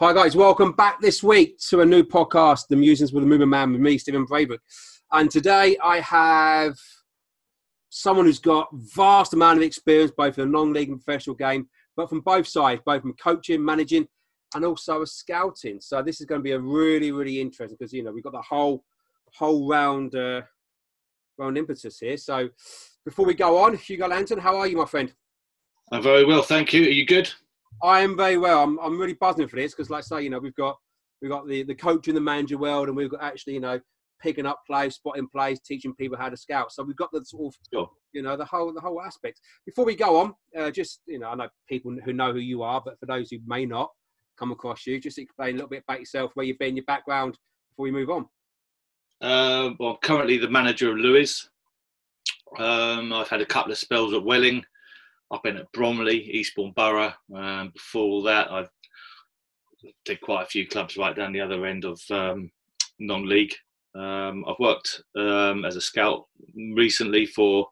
Hi guys, welcome back this week to a new podcast, The Musings with the Movement Man with me, Stephen Braybrook. And today I have someone who's got vast amount of experience both in the non-league and professional game, but from both sides, both from coaching, managing, and also a scouting. So this is going to be a really, really interesting because you know we've got the whole whole round uh, round impetus here. So before we go on, Hugo Langton, how are you, my friend? I'm very well, thank you. Are you good? I am very well. I'm, I'm really buzzing for this because, like I say, you know, we've got we've got the, the coach in the manager world, and we've got actually, you know, picking up plays, spotting plays, teaching people how to scout. So we've got the sort of, sure. you know, the whole the whole aspect. Before we go on, uh, just you know, I know people who know who you are, but for those who may not come across you, just explain a little bit about yourself, where you've been, your background, before we move on. Uh, well, currently the manager of Lewes. Um, I've had a couple of spells at Welling. I've been at Bromley, Eastbourne Borough. Um, before all that, I did quite a few clubs right down the other end of um, non-league. Um, I've worked um, as a scout recently for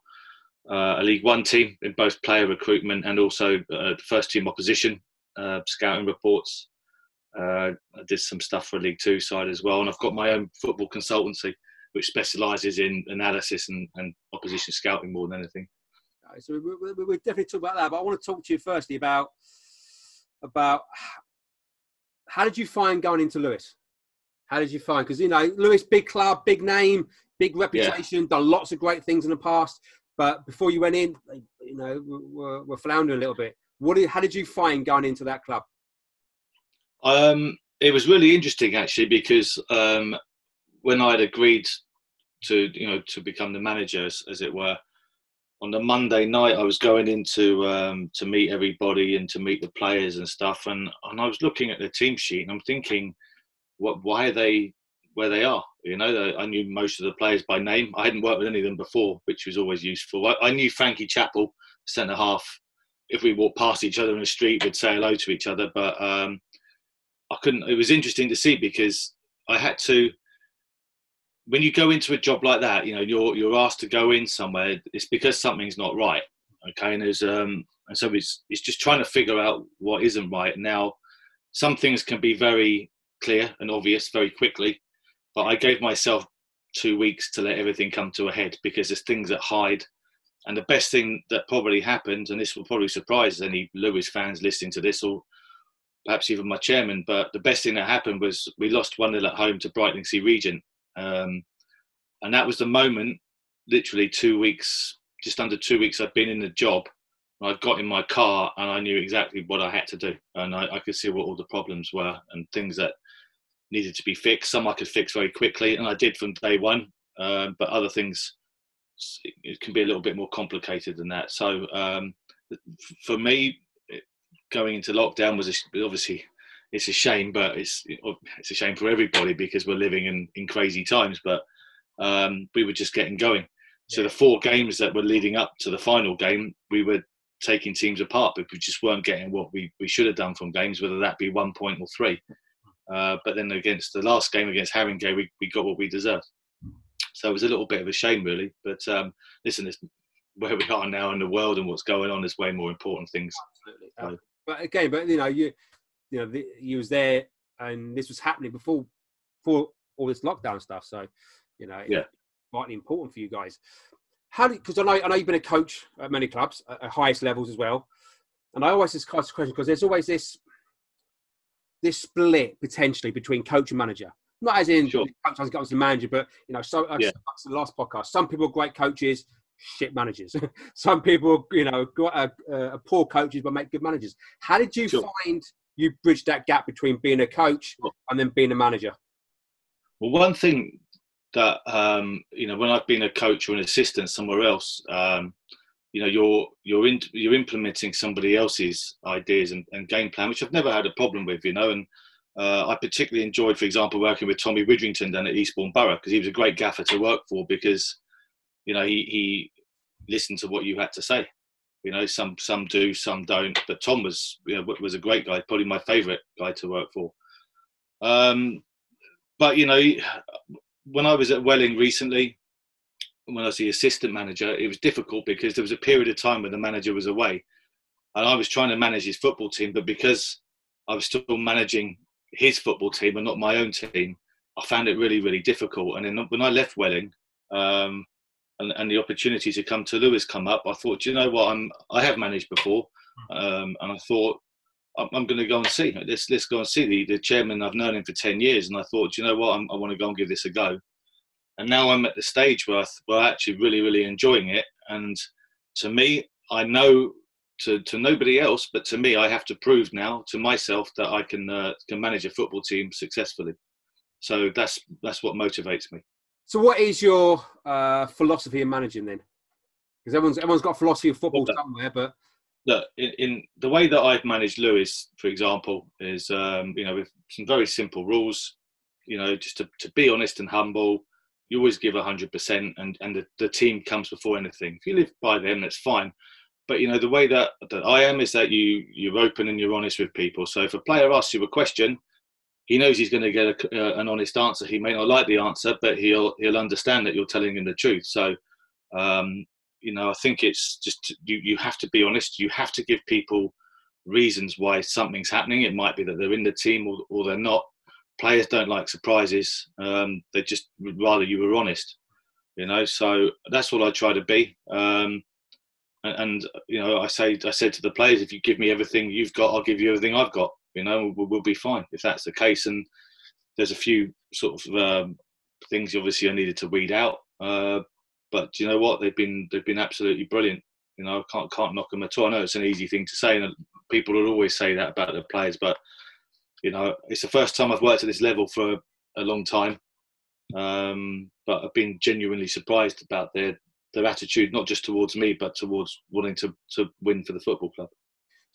uh, a League One team in both player recruitment and also uh, first team opposition uh, scouting reports. Uh, I did some stuff for a League Two side as well, and I've got my own football consultancy which specialises in analysis and, and opposition scouting more than anything. So we, we, we, we definitely talk about that, but I want to talk to you firstly about about how did you find going into Lewes? How did you find? Because you know Lewes, big club, big name, big reputation, yeah. done lots of great things in the past. But before you went in, you know, we're, we're floundering a little bit. What did, how did you find going into that club? Um, it was really interesting actually because um, when I had agreed to you know to become the manager, as, as it were, on the Monday night, I was going into um, to meet everybody and to meet the players and stuff, and and I was looking at the team sheet and I'm thinking, what why are they where they are? You know, I knew most of the players by name. I hadn't worked with any of them before, which was always useful. I, I knew Frankie Chappell, centre half. If we walked past each other in the street, we'd say hello to each other. But um, I couldn't. It was interesting to see because I had to when you go into a job like that, you know, you're you're asked to go in somewhere. It's because something's not right. Okay, and there's um, and so it's it's just trying to figure out what isn't right. Now, some things can be very clear and obvious very quickly, but I gave myself two weeks to let everything come to a head because there's things that hide. And the best thing that probably happened, and this will probably surprise any Lewes fans listening to this, or perhaps even my chairman, but the best thing that happened was we lost 1 0 at home to Brightlingsea Regent um, and that was the moment, literally two weeks, just under two weeks, I'd been in the job. I got in my car and I knew exactly what I had to do. And I, I could see what all the problems were and things that needed to be fixed. Some I could fix very quickly, and I did from day one. Um, but other things, it can be a little bit more complicated than that. So um, for me, going into lockdown was obviously it's a shame, but it's it's a shame for everybody because we're living in, in crazy times. But um, we were just getting going. So the four games that were leading up to the final game, we were taking teams apart, but we just weren't getting what we, we should have done from games, whether that be one point or three. Uh, but then against the last game against Haringey, we, we got what we deserved. So it was a little bit of a shame, really. But um, listen, it's where we are now in the world and what's going on is way more important things. Absolutely. So, but again, but you know, you you know, the, you was there and this was happening before before all this lockdown stuff. So you know, yeah. vitally important for you guys. How because I know I know you've been a coach at many clubs at, at highest levels as well, and I always ask this question because there's always this this split potentially between coach and manager. Not as in sure. coach has to manager, but you know, so yeah. the last podcast. Some people are great coaches, shit managers. Some people, you know, got a, a, poor coaches but make good managers. How did you sure. find you bridged that gap between being a coach and then being a manager? Well, one thing that um, you know when I've been a coach or an assistant somewhere else, um, you know you're you're in, you're implementing somebody else's ideas and, and, game plan, which I've never had a problem with, you know. And uh, I particularly enjoyed, for example, working with Tommy Widdrington down at Eastbourne Borough because he was a great gaffer to work for because you know he he listened to what you had to say. You know, some some do, some don't. But Tom was you know was a great guy, probably my favourite guy to work for. Um, but you know, when I was at Welling recently, when I was the assistant manager, it was difficult because there was a period of time when the manager was away, and I was trying to manage his football team, but because I was still managing his football team and not my own team, I found it really, really difficult. And then when I left Welling, um, and, and, the opportunity to come to Lewes come up, I thought, you know what, I'm I have managed before, um, and I thought I'm, I'm going to go and see. Let's let's go and see the, the chairman. I've known him for ten years, and I thought, you know what, I'm, i want to go and give this a go. And now I'm at the stage where, I, where I'm actually really, really enjoying it. And to me, I know to, to nobody else, but to me, I have to prove now to myself that I can uh, can manage a football team successfully. So that's that's what motivates me. So, what is your uh, philosophy in managing then? Because everyone's everyone's got a philosophy of football well, somewhere, but look in, in, the way that I've managed Lewes, for example, is um, you know with some very simple rules. You know, just to, to be honest and humble. You always give hundred percent, and and the, the team comes before anything. If you live by them, that's fine but you know the way that, that I am is that you you're open and you're honest with people. So if a player asks you a question, he knows he's going to get a, uh, an honest answer. He may not like the answer, but he'll he'll understand that you're telling him the truth. So um, you know I think it's just you you have to be honest. You have to give people reasons why something's happening. It might be that they're in the team or, or they're not. Players don't like surprises. Um, they just would rather you were honest. You know, so that's what I try to be. Um, and, you know, I say I said to the players, if you give me everything you've got, I'll give you everything I've got. You know, we'll, we'll be fine if that's the case. And there's a few sort of um, things obviously I needed to weed out. Uh, but you know what? They've been they've been absolutely brilliant. You know, I can't can't knock them at all. I know it's an easy thing to say, and people will always say that about the players. But you know, it's the first time I've worked at this level for a long time. Um, but I've been genuinely surprised about their their attitude, not just towards me, but towards wanting to, to win for the football club.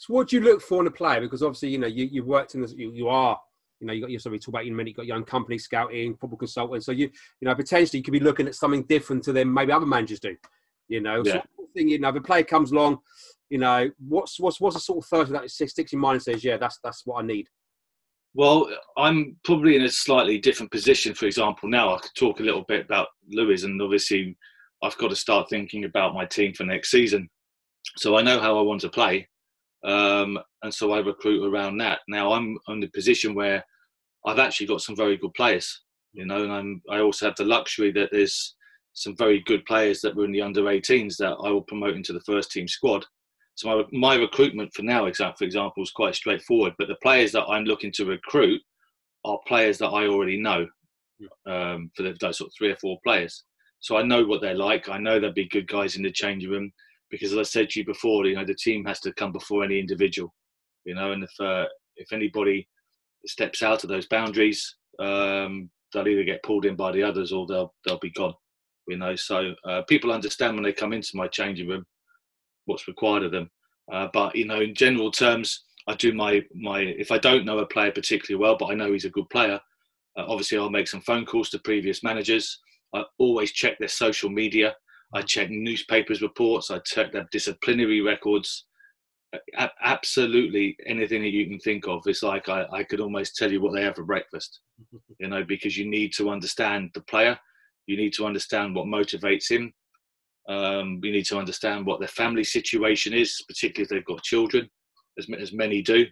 So, what do you look for in a player? Because obviously, you know, you, you've worked in this, you, you are, you know, you got your sorry, talk about you you got your own company scouting, football consultant. So you, you know, potentially you could be looking at something different to them maybe other managers do. You know, yeah. so thing, you know, if a player comes along, you know, what's what's what's the sort of third that sticks in mind and says, yeah, that's that's what I need. Well, I'm probably in a slightly different position. For example, now I could talk a little bit about Lewes, and obviously I've got to start thinking about my team for next season. So I know how I want to play, um, and so I recruit around that. Now I'm in the position where I've actually got some very good players, you know, and I'm, I also have the luxury that there's some very good players that were in the under 18s that I will promote into the first team squad. So my, my recruitment for now, for example, is quite straightforward. But the players that I'm looking to recruit are players that I already know um, for those sort of three or four players. So I know what they're like. I know they'll be good guys in the changing room because, as I said to you before, you know the team has to come before any individual. You know, and if uh, if anybody steps out of those boundaries, um, they'll either get pulled in by the others or they'll they'll be gone. You know, so uh, people understand when they come into my changing room what's required of them. Uh, but you know, in general terms, I do my my. If I don't know a player particularly well, but I know he's a good player, uh, obviously I'll make some phone calls to previous managers. I always check their social media. I check newspapers reports. I check their disciplinary records. Absolutely anything that you can think of. It's like I, I could almost tell you what they have for breakfast, you know, because you need to understand the player. You need to understand what motivates him. Um, you need to understand what their family situation is, particularly if they've got children, as, as many do.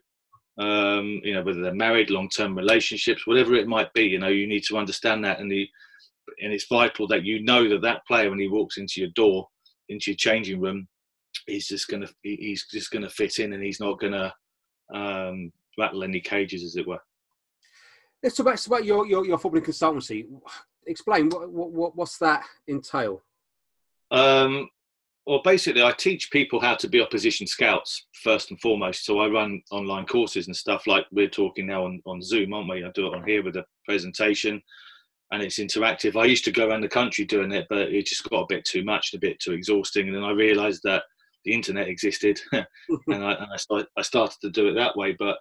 Um, you know, whether they're married, long-term relationships, whatever it might be. You know, you need to understand that, and the and it's vital that you know that that player when he walks into your door, into your changing room, he's just gonna he's just gonna fit in and he's not gonna um, rattle any cages, as it were. Let's talk about, about your, your, your footballing consultancy. Explain what, what what's that entail? Um, well, basically, I teach people how to be opposition scouts first and foremost. So I run online courses and stuff like we're talking now on, on Zoom, aren't we? I do it on here with a presentation and it's interactive. I used to go around the country doing it, but it just got a bit too much, and a bit too exhausting. And then I realised that the internet existed, and, I, and I, start, I, started to do it that way. But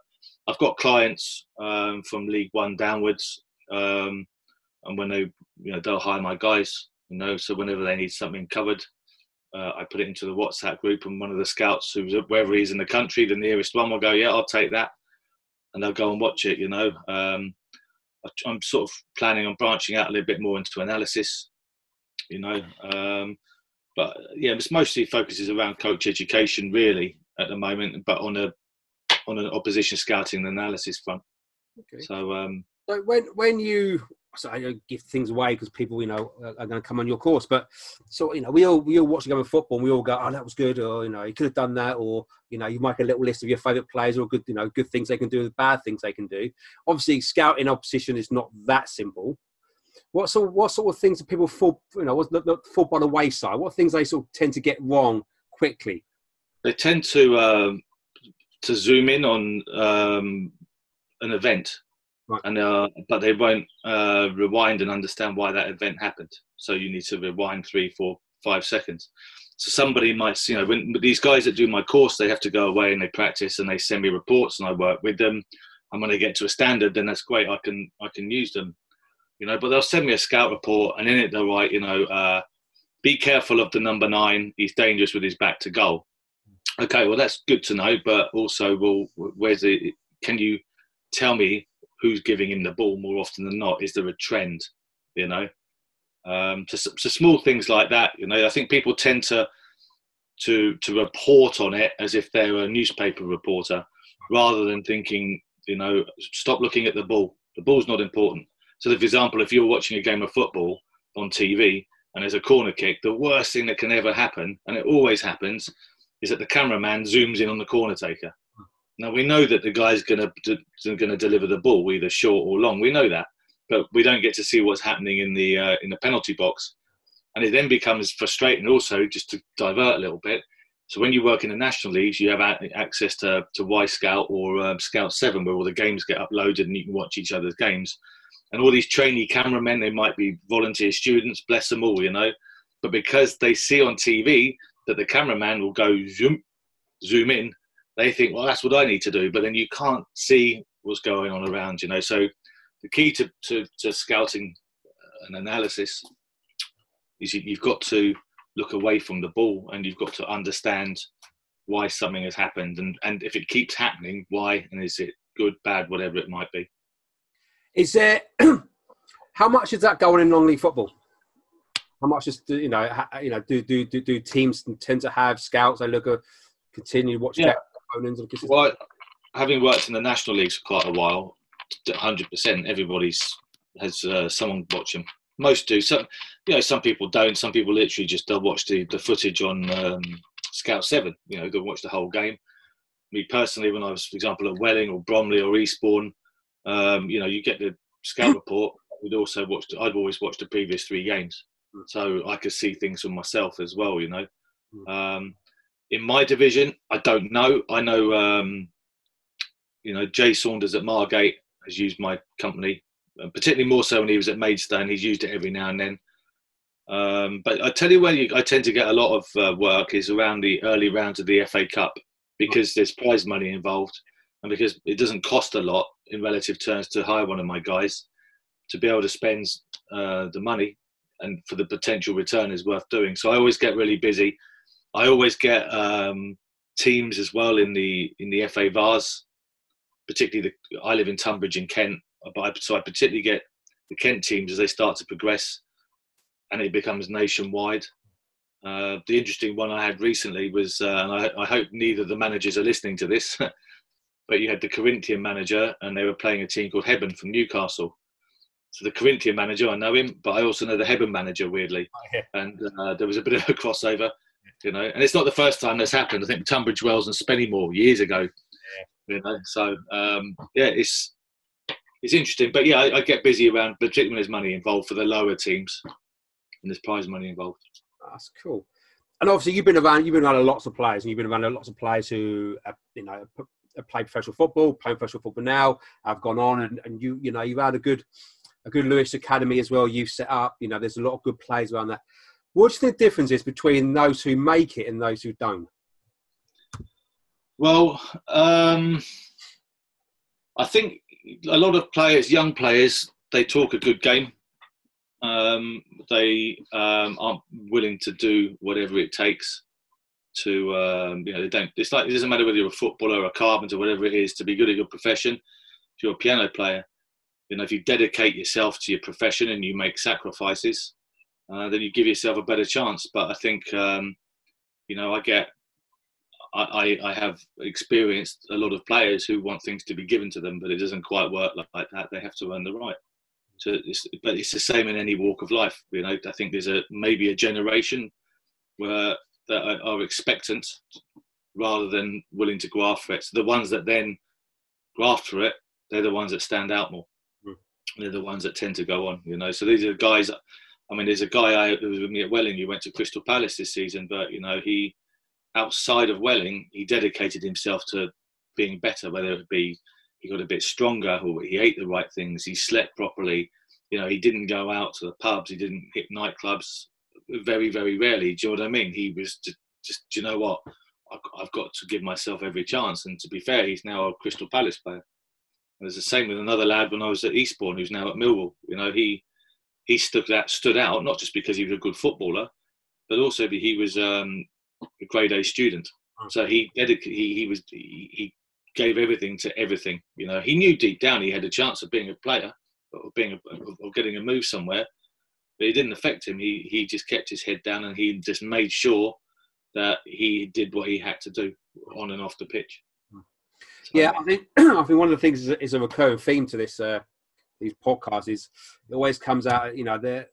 I've got clients um, from League One downwards, um, and when they, you know, they'll hire my guys. You know, so whenever they need something covered, uh, I put it into the WhatsApp group, and one of the scouts who's wherever he's in the country, the nearest one, will go, "Yeah, I'll take that," and they'll go and watch it. You know. Um, I'm sort of planning on branching out a little bit more into analysis, you know. Um, but yeah, it's mostly focuses around coach education really at the moment, but on a on an opposition scouting and analysis front. Okay. So, um, so when when you so I don't give things away because people, you know, are going to come on your course. But so you know, we all we all watch the game of football, and we all go, "Oh, that was good," or you know, you could have done that, or you know, you make a little list of your favourite players or good, you know, good things they can do, bad things they can do. Obviously, scouting opposition is not that simple. What sort what sort of things do people fall, you know, what fall by the wayside? What things they sort of tend to get wrong quickly? They tend to um, to zoom in on um, an event Right. And uh, but they won't uh, rewind and understand why that event happened. So you need to rewind three, four, five seconds. So somebody might, you know, when these guys that do my course, they have to go away and they practice and they send me reports and I work with them. And when they get to a standard, then that's great. I can I can use them, you know. But they'll send me a scout report and in it they'll write, you know, uh, be careful of the number nine. He's dangerous with his back to goal. Okay, well that's good to know. But also, well, where's the? Can you tell me who's giving him the ball more often than not? Is there a trend? You know, um, to, to small things like that. You know, I think people tend to to to report on it as if they're a newspaper reporter, rather than thinking, you know, stop looking at the ball. The ball's not important. So, for example, if you're watching a game of football on TV and there's a corner kick, the worst thing that can ever happen, and it always happens, is that the cameraman zooms in on the corner taker. Now we know that the guy's going to going to deliver the ball either short or long. We know that, but we don't get to see what's happening in the uh, in the penalty box, and it then becomes frustrating. Also, just to divert a little bit. So when you work in the national leagues, you have access to to Wyscout or um, Scout Seven, where all the games get uploaded and you can watch each other's games. And all these trainee cameramen, they might be volunteer students, bless them all, you know. But because they see on TV that the cameraman will go zoom, zoom in they think, well, that's what I need to do. But then you can't see what's going on around, you know. So the key to, to, to scouting uh, and analysis is you've got to look away from the ball and you've got to understand why something has happened and, and if it keeps happening, why and is it good, bad, whatever it might be. Is there how much is that going in non-league football? How much is you know you know do do do, do teams tend to have scouts? They look at continue watch yeah opponents? Well, having worked in the national leagues for quite a while, 100%, everybody's has uh, someone watching. Most do. Some, you know, some people don't. Some people literally just they'll watch the, the footage on um, Scout Seven. You know, they'll watch the whole game. Me personally, when I was, for example, at Welling or Bromley or Eastbourne, um, you know, you get the scout report. We'd also watched. I'd always watched the previous three games, hmm. so I could see things for myself as well. You know, hmm. um, in my division, I don't know. I know, um, you know, Jay Saunders at Margate has used my company, particularly more so when he was at Maidstone. He's used it every now and then. Um, but I tell you where you, I tend to get a lot of uh, work is around the early rounds of the FA Cup because there's prize money involved and because it doesn't cost a lot in relative terms to hire one of my guys to be able to spend uh, the money and for the potential return is worth doing. So I always get really busy I always get um, teams as well in the in the FA Vase, particularly the. I live in Tunbridge in Kent, but I, so I particularly get the Kent teams as they start to progress, and it becomes nationwide. Uh, the interesting one I had recently was, uh, and I, I, hope neither of the managers are listening to this, but you had the Corinthian manager, and they were playing a team called Hebburn from Newcastle. So the Corinthian manager, I know him, but I also know the Hebburn manager, weirdly. Oh, yeah. And uh, there was a bit of a crossover you know, and it's not the first time that's happened. I think Tunbridge Wells and Spennymoor years ago, yeah. you know. So um, yeah, it's it's interesting, but yeah, I, I, get busy around, particularly when there's money involved for the lower teams, and there's prize money involved. That's cool. And obviously, you've been around. You've been around lots of players, and you've been around lots of players who, have, you know, have played professional football, play professional football now, have gone on, and, and you, you know, you've had a good, a good Lewes Academy as well. You've set up. You know, there's a lot of good players around that. What's the differences between those who make it and those who don't? Well, um, I think a lot of players, young players, they talk a good game. Um, they um, aren't willing to do whatever it takes to, um, you know, they don't. It's like it doesn't matter whether you're a footballer, or a carpenter, whatever it is, to be good at your profession. If you're a piano player, you know, if you dedicate yourself to your profession and you make sacrifices, uh, then you give yourself a better chance. But I think, um, you know, I get, I, I have experienced a lot of players who want things to be given to them, but it doesn't quite work like that. They have to earn the right. So it's, but it's the same in any walk of life. You know, I think there's a maybe a generation where that are, expectant rather than willing to graft for it. So the ones that then graft for it, they're the ones that stand out more. Mm. They're the ones that tend to go on. You know, so these are guys. I mean, there's a guy I, who was with me at Welling. He went to Crystal Palace this season, but you know, he outside of Welling, he dedicated himself to being better, whether it be he got a bit stronger or he ate the right things, he slept properly. You know, he didn't go out to the pubs, he didn't hit nightclubs very, very rarely. Do you know what I mean? He was just, just do you know what? I've got to give myself every chance. And to be fair, he's now a Crystal Palace player. And it's the same with another lad when I was at Eastbourne, who's now at Millwall. You know, he he stood out, stood out not just because he was a good footballer, but also he was um, a grade A student. Hmm. So he dedicated, he, he was he, he gave everything to everything. You know, he knew deep down he had a chance of being a player, or being a, or getting a move somewhere, but it didn't affect him. He he just kept his head down and he just made sure that he did what he had to do on and off the pitch. Hmm. So, yeah, I think I think one of the things is, is a recurring theme to this uh, these podcasts is it always comes out. You know, that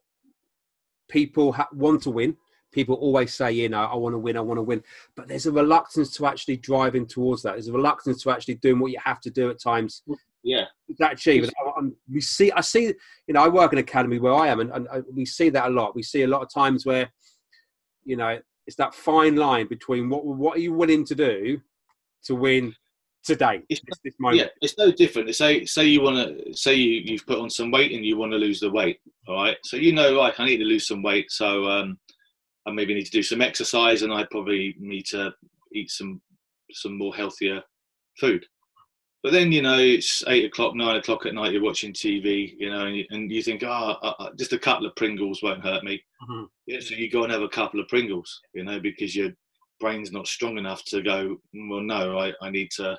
people ha- want to win, people always say, you know, I want to win, I want to win. But there's a reluctance to actually driving towards that. There's a reluctance to actually doing what you have to do at times. Yeah. That achieve. And we see, I see, you know, I work in an academy where I am, and, and we see that a lot. We see a lot of times where, you know, it's that fine line between what what are you willing to do to win today. It's, yeah, it's no different. Say say you want to say you you've put on some weight and you want to lose the weight. All right, so you know, like I need to lose some weight. So um, I maybe need to do some exercise, and I probably need to eat some some more healthier food. But then you know it's eight o'clock, nine o'clock at night. You're watching TV, you know, and you, and you think, oh, uh, uh, just a couple of Pringles won't hurt me. Mm-hmm. Yeah, so you go and have a couple of Pringles, you know, because your brain's not strong enough to go. Well, no, I, I need to,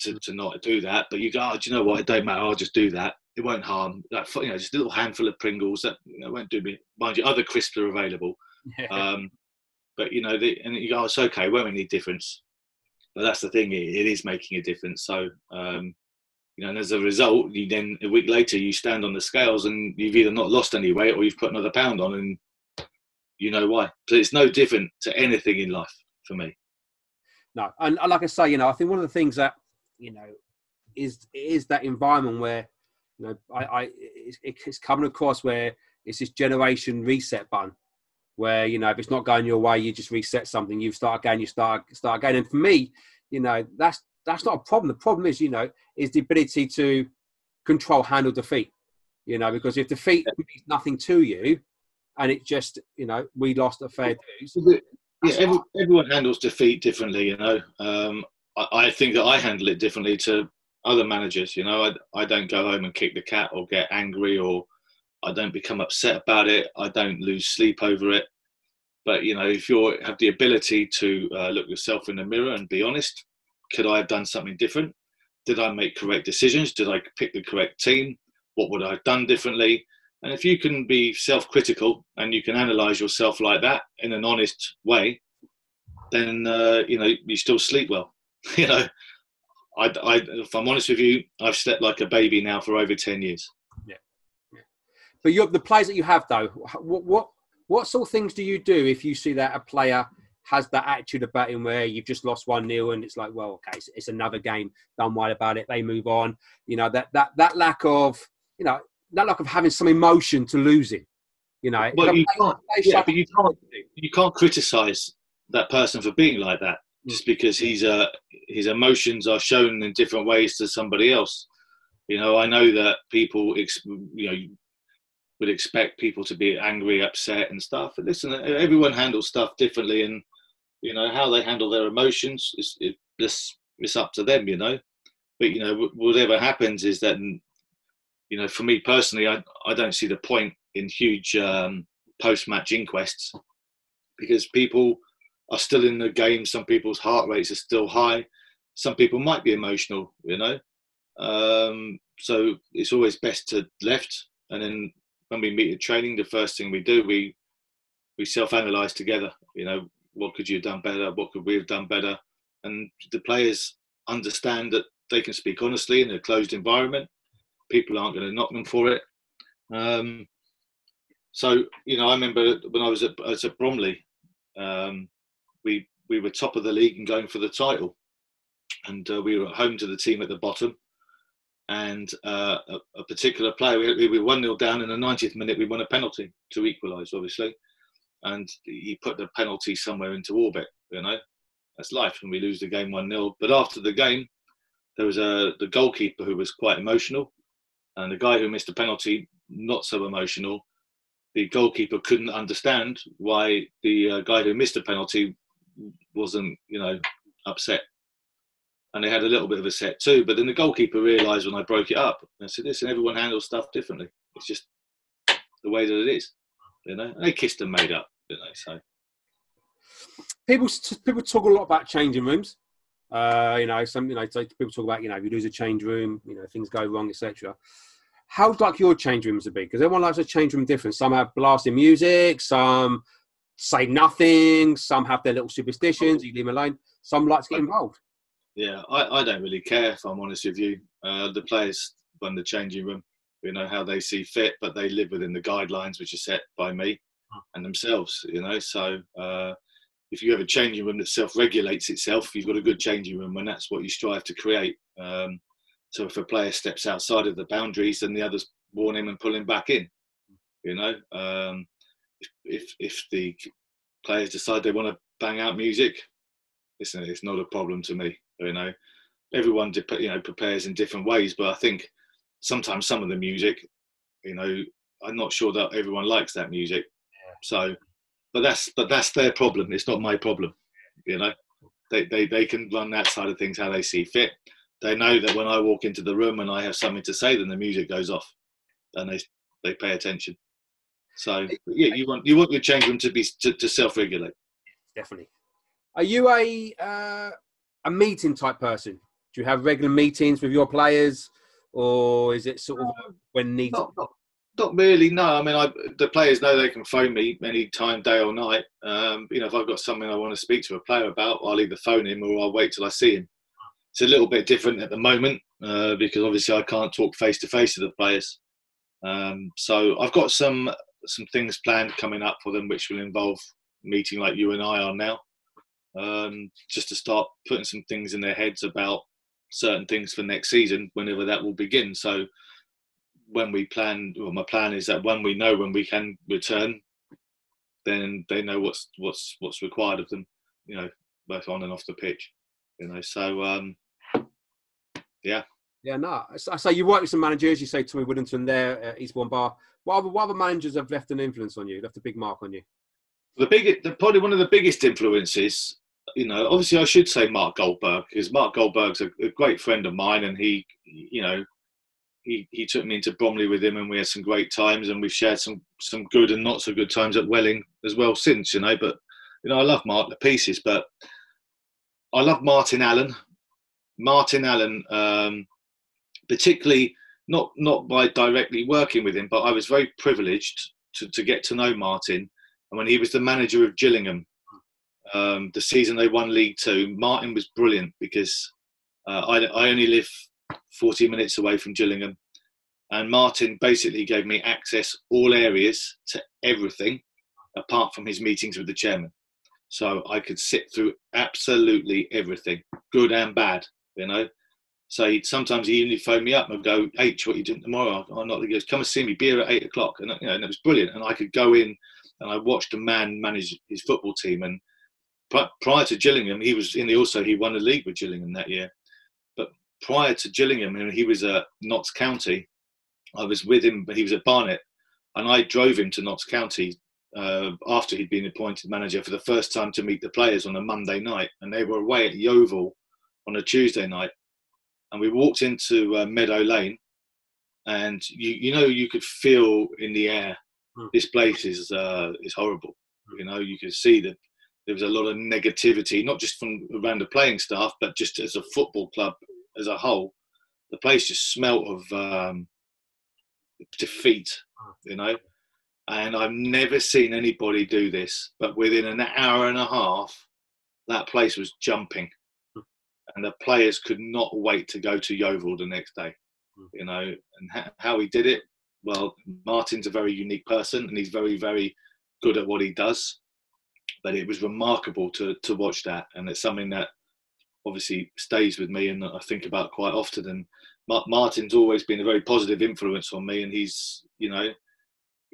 to to not do that. But you go, oh, do you know what? It don't matter. I'll just do that it won't harm. That you know, just a little handful of Pringles that you know, won't do me. Mind you, other crisps are available. Yeah. Um, but you know, the, and you go, oh, it's okay. It won't make any difference. But that's the thing; it, it is making a difference. So, um, you know, and as a result, you then a week later you stand on the scales and you've either not lost any weight or you've put another pound on, and you know why. So it's no different to anything in life for me. No, and like I say, you know, I think one of the things that you know is is that environment where you know, I, I it's coming across where it's this generation reset button, where you know if it's not going your way, you just reset something. You start again, you start start again. And for me, you know, that's that's not a problem. The problem is, you know, is the ability to control, handle defeat. You know, because if defeat means nothing to you, and it just, you know, we lost a fair dues. Yeah, every, everyone handles defeat differently. You know, um, I, I, think that I handle it differently to other managers. You know, I, I don't go home and kick the cat or get angry or I don't become upset about it. I don't lose sleep over it. But you know, if you have the ability to uh, look yourself in the mirror and be honest, could I have done something different? Did I make correct decisions? Did I pick the correct team? What would I have done differently? And if you can be self-critical and you can analyze yourself like that in an honest way, then uh, you know you still sleep well. you know, I, I, if I'm honest with you, I've slept like a baby now for over ten years. Yeah, yeah. but you're, the players that you have though, what what what sort of things do you do if you see that a player has that attitude about him where you've just lost one nil and it's like, well, okay, it's, it's another game. Don't worry about it. They move on. You know that that that lack of you know that lack of having some emotion to losing. You know, well, you, can't, yeah, but you can't you can't criticize that person for being like that just because he's uh, his emotions are shown in different ways to somebody else. You know, I know that people, you know, would expect people to be angry, upset, and stuff. But listen, everyone handles stuff differently, and you know how they handle their emotions is it's, it's up to them. You know, but you know whatever happens is that you know for me personally, I I don't see the point in huge um, post-match inquests because people are still in the game. Some people's heart rates are still high. Some people might be emotional, you know. Um, so it's always best to left. And then when we meet at training, the first thing we do, we we self-analyze together. You know, what could you have done better? What could we have done better? And the players understand that they can speak honestly in a closed environment. People aren't going to knock them for it. Um, so you know, I remember when I was at, was at Bromley, um, we we were top of the league and going for the title, and uh, we were home to the team at the bottom. And uh, a, a, particular player, we, we were one 0 down in the 90th minute. We won a penalty to equalise, obviously, and he put the penalty somewhere into orbit. You know, that's life, and we lose the game one 0 But after the game, there was a the goalkeeper who was quite emotional, and the guy who missed the penalty not so emotional. The goalkeeper couldn't understand why the uh, guy who missed the penalty wasn't, you know, upset. And they had a little bit of a set too. But then the goalkeeper realised when I broke it up, I said, "Listen, everyone handles stuff differently. It's just the way that it is." You know, and they kissed and made up. You know, so people people talk a lot about changing rooms. Uh, you know, some you know people talk about you know if you lose a change room, you know things go wrong, etc. How like your change rooms to be? Because everyone likes a change room different. Some have blasting music, some say nothing, some have their little superstitions. You leave them alone. Some like to get involved. Yeah, I, I don't really care if I'm honest with you. Uh, the players run the changing room. You know how they see fit, but they live within the guidelines which are set by me and themselves. You know, so uh, if you have a changing room that self-regulates itself, you've got a good changing room, and that's what you strive to create. Um, so if a player steps outside of the boundaries, then the others warn him and pull him back in. You know, um, if if the players decide they want to bang out music, listen, it's not a problem to me. You know, everyone you know prepares in different ways, but I think sometimes some of the music, you know, I'm not sure that everyone likes that music. So but that's but that's their problem. It's not my problem. You know, they they they can run that side of things how they see fit. They know that when I walk into the room and I have something to say, then the music goes off, and they they pay attention. So yeah, you want you want your change room to be to, to self-regulate. Definitely. Are you a uh, a meeting type person? Do you have regular meetings with your players, or is it sort of when needed? Not, not, not really. No, I mean, I, the players know they can phone me any time, day or night. Um, you know, if I've got something I want to speak to a player about, I'll either phone him or I'll wait till I see him. It's a little bit different at the moment uh, because obviously I can't talk face to face to the players. Um, so I've got some some things planned coming up for them, which will involve meeting like you and I are now, um, just to start putting some things in their heads about certain things for next season, whenever that will begin. So when we plan, well, my plan is that when we know when we can return, then they know what's what's what's required of them, you know, both on and off the pitch, you know. So um, yeah. Yeah, no. I say you work with some managers. You say Tommy Widdrington there at Eastbourne Bar. What other, what other managers have left an influence on you? Left a big mark on you? The big, the, probably one of the biggest influences. You know, obviously I should say Mark Goldberg because Mark Goldberg's a, a great friend of mine, and he, you know, he, he took me into Bromley with him, and we had some great times, and we've shared some some good and not so good times at Welling as well since. You know, but you know, I love Mark the pieces, but I love Martin Allen. Martin Allen, um, particularly not not by directly working with him, but I was very privileged to, to get to know Martin. And when he was the manager of Gillingham, um, the season they won League Two, Martin was brilliant because uh, I, I only live 40 minutes away from Gillingham. And Martin basically gave me access all areas to everything apart from his meetings with the chairman. So I could sit through absolutely everything, good and bad, you know. So he'd, sometimes he even phone me up and go, H, what are you doing tomorrow? I'm not. He goes, come and see me, beer at eight o'clock. And, you know, and it was brilliant. And I could go in and I watched a man manage his football team. And prior to Gillingham, he was in the also, he won a league with Gillingham that year But prior to Gillingham, and he was at Notts County, I was with him, but he was at Barnet, and I drove him to Notts County uh, after he'd been appointed manager for the first time to meet the players on a Monday night, and they were away at Yeovil on a Tuesday night, and we walked into uh, Meadow Lane, and you you know you could feel in the air hmm. this place is uh, is horrible. You know you could see that there was a lot of negativity, not just from around the playing staff, but just as a football club as a whole, the place just smelt of um, defeat, you know. and I've never seen anybody do this, but within an hour and a half, that place was jumping. And the players could not wait to go to Yeovil the next day. Hmm. You know, and ha- how he did it. Well, Martin's a very unique person, and he's very, very good at what he does. But it was remarkable to to watch that, and it's something that obviously stays with me and I think about quite often. And Martin's always been a very positive influence on me, and he's you know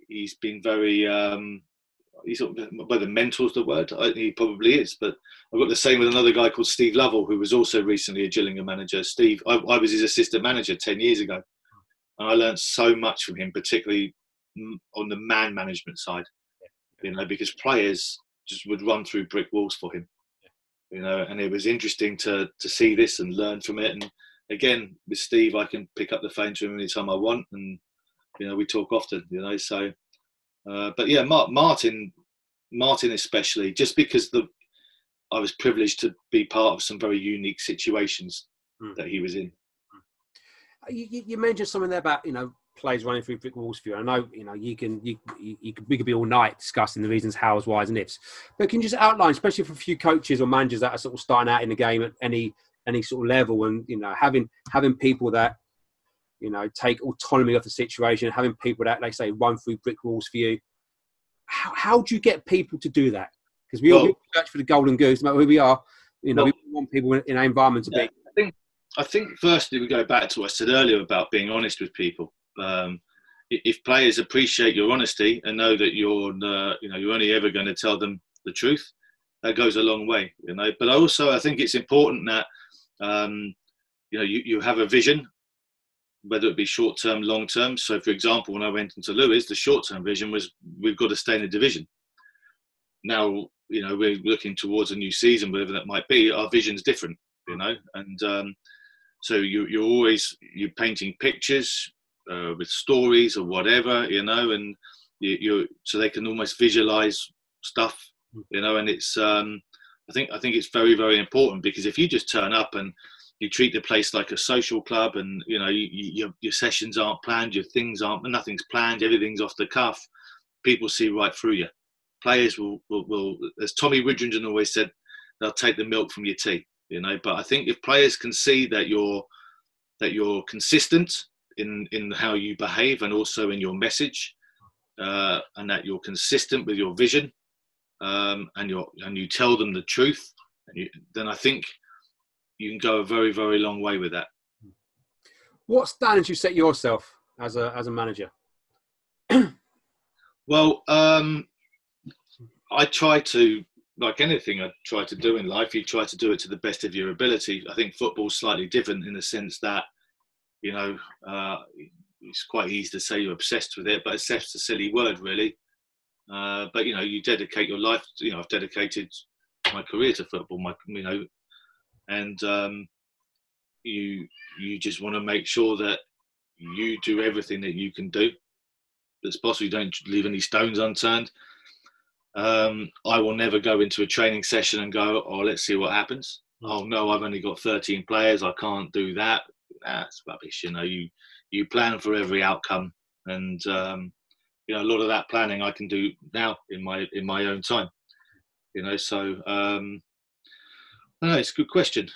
he's been very um, he's whether mentor's the word he probably is but i've got the same with another guy called steve lovell who was also recently a gillingham manager. Steve I, I, was his assistant manager 10 years ago and i learned so much from him particularly on the man management side you know because players just would run through brick walls for him you know and it was interesting to to see this and learn from it. And again with steve i can pick up the phone to him anytime i want and you know we talk often you know so uh, but yeah martin martin especially just because the i was privileged to be part of some very unique situations mm. that he was in uh, you, you, mentioned something there about you know players running through brick walls for you. I know you know you can you, you, you could, we could be all night discussing the reasons hows, whys, and ifs. But can you just outline, especially for a few coaches or managers that are sort of starting out in the game at any any sort of level, and you know having having people that you know, take autonomy of the situation, having people that, like say, run through brick walls for you. How, how do you get people to do that? Because we well, all search for the golden goose, no matter who we are. You know, well, we want people in our environment to yeah, be. I think, I think firstly, we go back to what I said earlier about being honest with people. Um, if players appreciate your honesty and know that you're, uh, you know, you're only ever going to tell them the truth, that goes a long way, you know. But also, I think it's important that, um, you know, you, you have a vision whether it be short term, long term. So, for example, when I went into Lewes, the short term vision was we've got to stay in the division. Now, you know, we're looking towards a new season, whatever that might be. Our vision's different, you know, and um, so you, you're always you're painting pictures uh, with stories or whatever, you know, and you, you so they can almost visualize stuff, you know, and it's um, I think I think it's very very important because if you just turn up and you treat the place like a social club and you know you, you, your, your sessions aren't planned your things aren't nothing's planned everything's off the cuff people see right through you. Players will, will, will as tommy Widdrington always said they'll take the milk from your tea you know but i think if players can see that you're that you're consistent in in how you behave and also in your message uh, and that you're consistent with your vision um, and you and you tell them the truth you, then i think you can go a very very long way with that. What standards you set yourself as a as a manager? well, um, I try to like anything I try to do in life. You try to do it to the best of your ability. I think football's slightly different in the sense that you know uh, it's quite easy to say you're obsessed with it, but obsessed a silly word really. Uh, but you know, you dedicate your life. You know, I've dedicated my career to football. My, you know, and um, you you just want to make sure that you do everything that you can do that's possible. You don't leave any stones unturned. Um, I will never go into a training session and go, "Oh, let's see what happens." Mm. Oh no, I've only got 13 players. I can't do that. That's rubbish. You know, you you plan for every outcome, and um, you know a lot of that planning I can do now in my in my own time. You know, so um, no, it's a good question.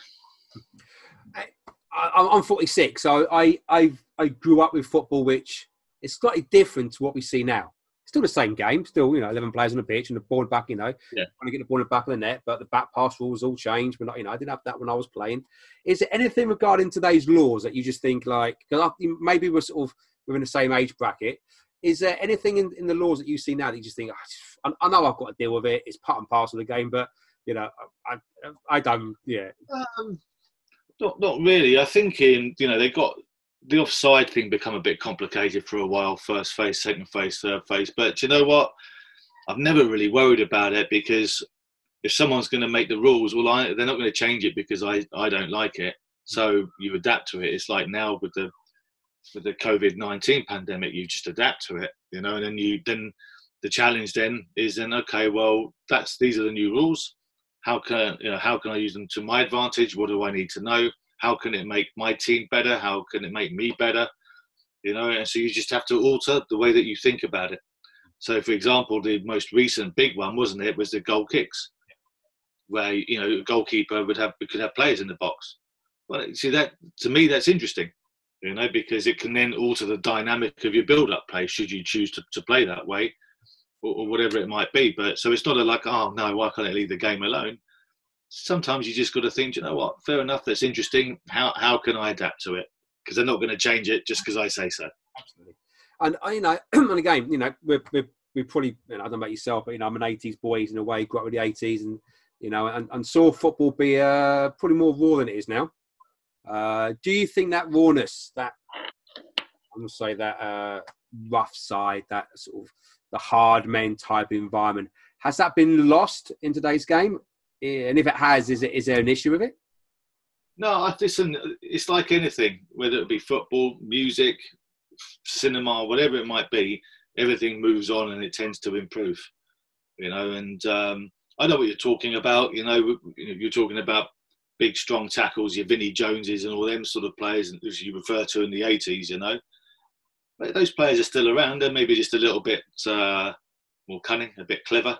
I, am 46, so I, I I grew up with football, which is slightly different to what we see now. Still the same game, still you know 11 players on the pitch and the ball back, you know, yeah. trying to get the ball in the back of the net, but the back pass rules all changed. But not, you know, I didn't have that when I was playing. Is there anything regarding today's laws that you just think like because maybe we're sort of within the same age bracket? Is there anything in, in the laws that you see now that you just think oh, I know I've got to deal with it? It's part and parcel of the game, but you know, I, I don't, yeah. Um, not, not really. I think in, you know, they got the offside thing become a bit complicated for a while. First phase, second phase, third phase. But you know what? I've never really worried about it because if someone's going to make the rules, well, I, they're not going to change it because I, I don't like it. So you adapt to it. It's like now with the with the COVID nineteen pandemic, you just adapt to it, you know. And then you then the challenge then is then okay, well, that's these are the new rules how can you know how can I use them to my advantage? What do I need to know? How can it make my team better? How can it make me better? You know, and so you just have to alter the way that you think about it. So, for example, the most recent big one, wasn't it, was the goal kicks, where you know a goalkeeper would have could have players in the box. Well, see that to me that's interesting, you know, because it can then alter the dynamic of your build-up play should you choose to, to play that way, or, or whatever it might be. But so it's not a like, oh no, why can't I leave the game alone? Sometimes you just got to think, you know what, fair enough, that's interesting. How how can I adapt to it? Because they're not going to change it just because I say so. Absolutely. And uh, you know, and again, you know, we're, we're we probably, you know, I don't know about yourself, but you know, I'm an '80s boy in a way, grew up with the '80s, and you know, and, and saw football be uh, probably more raw than it is now. Uh, do you think that rawness, that I'm gonna say that uh, rough side, that sort of the hard men type environment, has that been lost in today's game? And if it has, is it is there an issue with it? No, listen. It's like anything, whether it be football, music, cinema, whatever it might be. Everything moves on and it tends to improve. You know, and um, I know what you're talking about. You know, you're talking about big, strong tackles, your Vinnie Joneses and all them sort of players, as you refer to in the 80s. You know, those players are still around. They're maybe just a little bit uh, more cunning, a bit clever.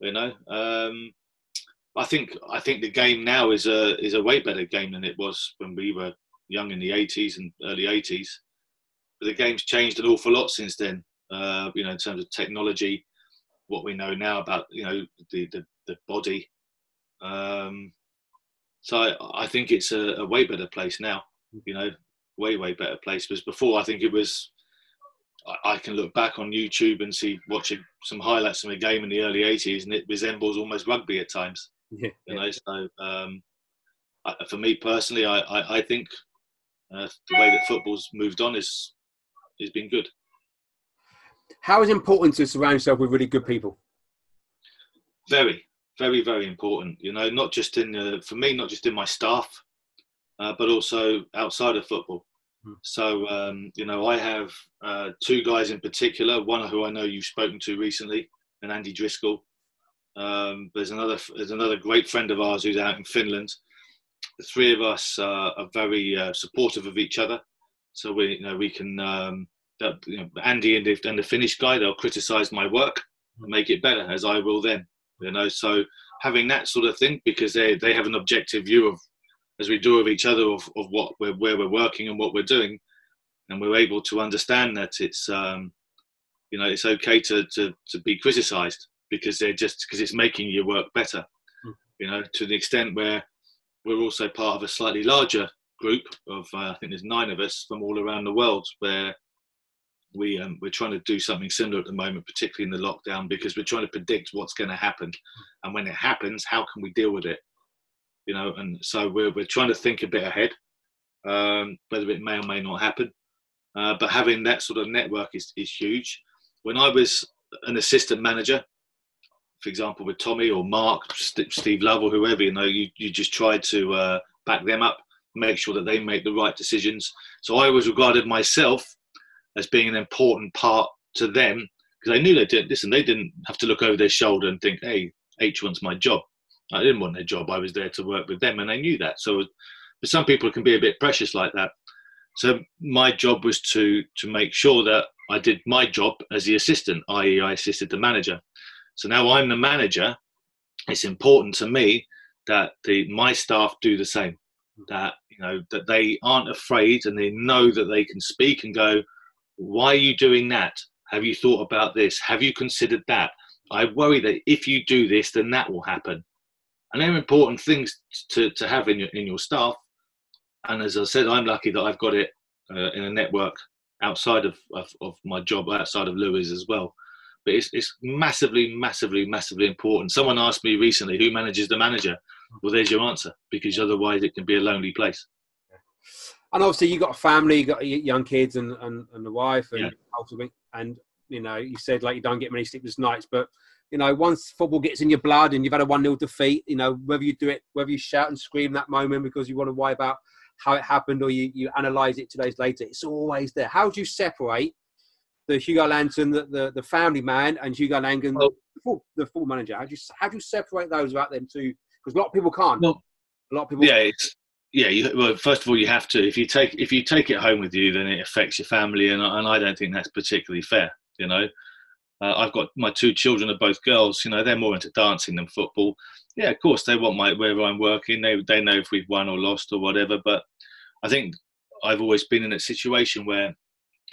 You know, um, I think I think the game now is a is a way better game than it was when we were young in the 80s and early 80s. But the game's changed an awful lot since then. Uh, you know, in terms of technology, what we know now about you know the the, the body. Um, so I, I, think it's a, a, way better place now. You know, way way better place. Because before I think it was. I, I can look back on YouTube and see watching some highlights from a game in the early '80s, and it resembles almost rugby at times. Yeah, you know, so um, for me personally, I, I, I think uh, the way that football's moved on is has been good. How is it important to surround yourself with really good people? Very, very, very important. You know, not just in uh, for me, not just in my staff, uh, but also outside of football. Hmm. So, um, you know, I have uh, two guys in particular. One who I know you've spoken to recently, and Andy Driscoll. Um, there's another there's another great friend of ours who's out in Finland. The three of us uh, are very uh, supportive of each other. So we you know we can um, that, you know, Andy and the, and the Finnish guy they'll criticise my work and make it better as I will then. You know, so having that sort of thing because they they have an objective view of as we do of each other of, of what we're where we're working and what we're doing, and we're able to understand that it's um, you know it's okay to to to be criticised because they're just because it's making your work better. Mm. You know, to the extent where we're also part of a slightly larger group of uh, I think there's nine of us from all around the world where we um, we're trying to do something similar at the moment, particularly in the lockdown, because we're trying to predict what's going to happen, and when it happens, how can we deal with it? You know, and so we're we're trying to think a bit ahead, um, whether it may or may not happen. Uh, but having that sort of network is is huge. When I was an assistant manager, for example, with Tommy or Mark, Steve Love, or whoever, you know, you you just tried to uh, back them up make sure that they make the right decisions. So I always regarded myself as being an important part to them because I knew they didn't Listen, they didn't have to look over their shoulder and think, "Hey, H wants my job." I didn't want their job. I was there to work with them, and they knew that. So, but some people can be a bit precious like that. So my job was to to make sure that I did my job as the assistant, i.e., I assisted the manager. So now I'm the manager. It's important to me that the my staff do the same that you know that they aren't afraid and they know that they can speak and go why are you doing that have you thought about this have you considered that i worry that if you do this then that will happen and they're important things to, to have in your in your staff. And as i said i'm lucky that i've got it uh, in a network outside of, of, of my job outside of lewes as well. But it's, it's massively massively massively important. Someone asked me recently who manages the manager? Well, there's your answer because otherwise it can be a lonely place. And obviously, you've got a family, you got young kids, and and, and the wife, and yeah. and you know, you said like you don't get many sleepless nights, but you know, once football gets in your blood and you've had a one 0 defeat, you know, whether you do it, whether you shout and scream that moment because you want to worry about how it happened, or you you analyse it two days later, it's always there. How do you separate the Hugo Langton, the, the, the family man, and Hugo Langton, well, the, full, the full manager? How do you how do you separate those about them two because a lot of people can't. A lot of people. Yeah, it's yeah. You, well, first of all, you have to. If you take if you take it home with you, then it affects your family, and and I don't think that's particularly fair. You know, Uh, I've got my two children are both girls. You know, they're more into dancing than football. Yeah, of course they want my wherever I'm working. They they know if we've won or lost or whatever. But I think I've always been in a situation where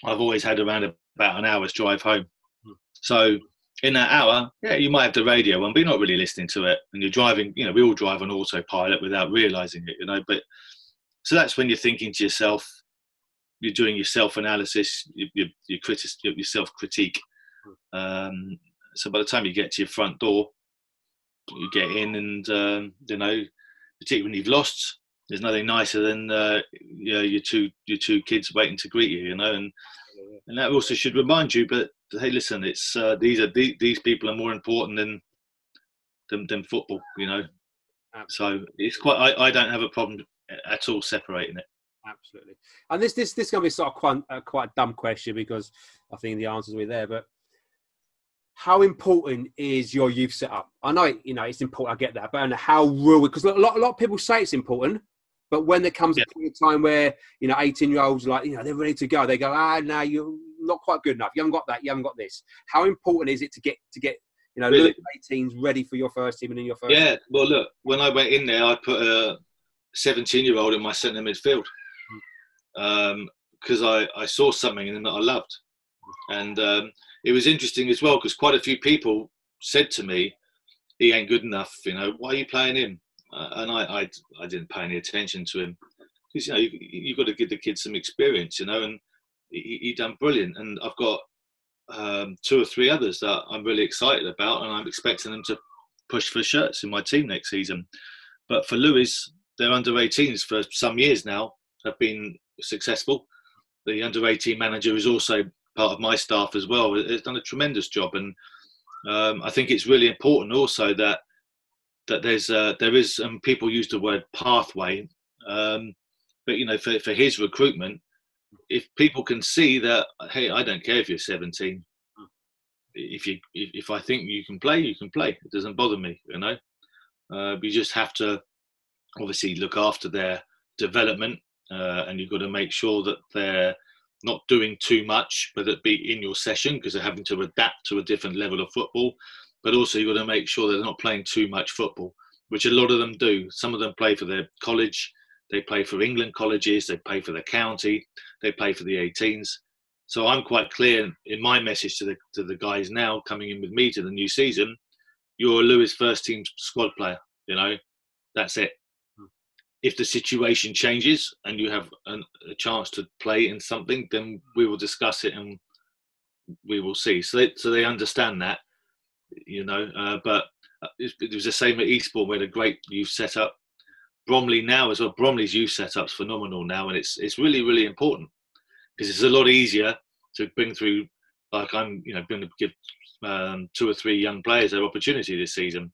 I've always had around about an hour's drive home. Hmm. So in that hour, yeah, you might have the radio on, but you're not really listening to it, and you're driving. You know, we all drive on autopilot without realizing it. You know, but so that's when you're thinking to yourself, you're doing your self analysis, you, you, you critic, your self critique. Hmm. Um, so by the time you get to your front door, you get in, and um, you know, particularly when you've lost, there's nothing nicer than uh, you know, your two your two kids waiting to greet you. You know, and and that also should remind you. But hey, listen, it's uh, these are these, these people are more important than than, than football. You know, Absolutely. so it's quite. I, I don't have a problem at all separating it. Absolutely, and this this this going to be sort of quite uh, quite a dumb question because I think the answers will be there, but. How important is your youth setup? I know, you know, it's important. I get that, but how real? Because a lot, a lot of people say it's important, but when there comes yeah. a time where you know, eighteen year olds like you know they're ready to go, they go, ah, no, you're not quite good enough. You haven't got that. You haven't got this. How important is it to get to get you know, really? 18s ready for your first team and in your first? Yeah. Team? Well, look, when I went in there, I put a seventeen year old in my centre midfield because um, I I saw something in him that I loved, and um, it was interesting as well because quite a few people said to me, "He ain't good enough." You know, why are you playing him? uh, and I, I, I didn't pay any attention to him because you know you, you've got to give the kids some experience, you know, and he, he done brilliant. And I've got um, two or three others that I'm really excited about, and I'm expecting them to push for shirts in my team next season. But for Lewes, their under 18s for some years now have been successful. The under 18 manager is also part of my staff as well. Has done a tremendous job, and um, I think it's really important also that that there's uh, there is um, people use the word pathway, um, but you know for for his recruitment, if people can see that hey, I don't care if you're 17. If you if, if I think you can play, you can play. It doesn't bother me, you know. Uh, you just have to obviously look after their development, uh, and you've got to make sure that they're not doing too much, but it be in your session because they're having to adapt to a different level of football but also you've got to make sure they're not playing too much football, which a lot of them do. Some of them play for their college, they play for England colleges, they play for the county, they play for the 18s. So I'm quite clear in my message to the to the guys now coming in with me to the new season. You're a Lewes first team squad player. You know, that's it. If the situation changes and you have an, a chance to play in something, then we will discuss it and we will see. So they, so they understand that you know. Uh, but uh, it was the same at Eastbourne. Had a great youth setup. Bromley now as well. Bromley's youth setup's phenomenal now, and it's it's really really important because it's a lot easier to bring through. Like I'm, you know, going to give um, two or three young players their opportunity this season,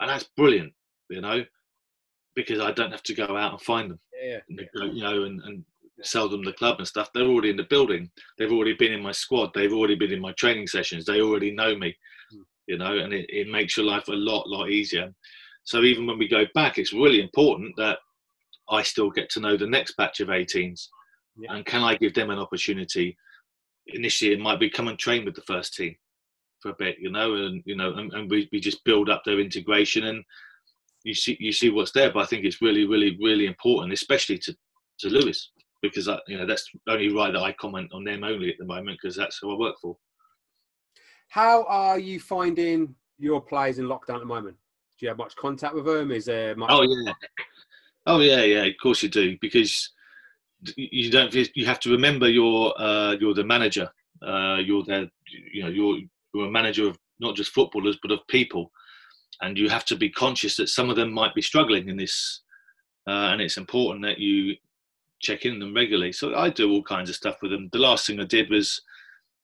and that's brilliant, you know, because I don't have to go out and find them, yeah, yeah. Uh, you know, and, and sell them the club and stuff. They're already in the building. They've already been in my squad. They've already been in my training sessions. They already know me hmm. you know, and it, it makes your life a lot, lot easier. So even when we go back, it's really important that I still get to know the next batch of 18s. Yeah. And can I give them an opportunity? Initially, it might be come and train with the first team for a bit, you know, and you know, and, and we, we just build up their integration and you see you see what's there. But I think it's really, really, really important, especially to to Lewes, because I, you know that's only right that I comment on them only at the moment because that's who I work for. How are you finding your players in lockdown at the moment? Do you have much contact with them? Is there much? Oh yeah, oh yeah, yeah. Of course you do because you don't. You have to remember you're uh, you're the manager. Uh, you're the you know you're you're a manager of not just footballers but of people, and you have to be conscious that some of them might be struggling in this, uh, and it's important that you check in them regularly. So I do all kinds of stuff with them. The last thing I did was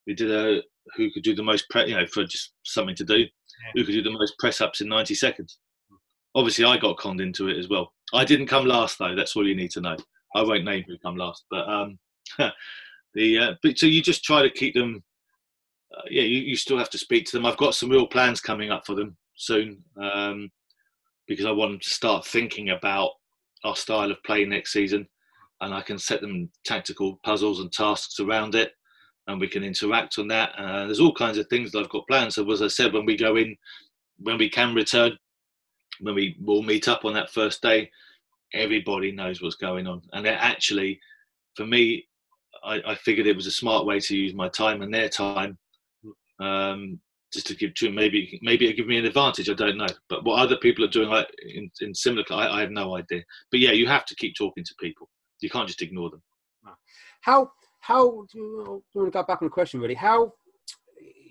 we did a who could do the most, pre- you know, for just something to do, yeah. who could do the most press ups in 90 seconds. Obviously, I got conned into it as well. I didn't come last though. That's all you need to know. I won't name who come last, but um, the uh, but so you just try to keep them. Uh, yeah, you, you still have to speak to them. I've got some real plans coming up for them soon um, because I want them to start thinking about our style of play next season, and I can set them tactical puzzles and tasks around it and we can interact on that. Uh, there's all kinds of things that I've got planned. So as I said, when we go in, when we can return, when we will meet up on that first day, everybody knows what's going on. And actually, for me, I, I, figured it was a smart way to use my time and their time, um, just to give to maybe maybe it give me an advantage. I don't know, but what other people are doing like in, in similar, I, I have no idea. But yeah, you have to keep talking to people. You can't just ignore them. Ah. How how do you, want to go back on the question really? How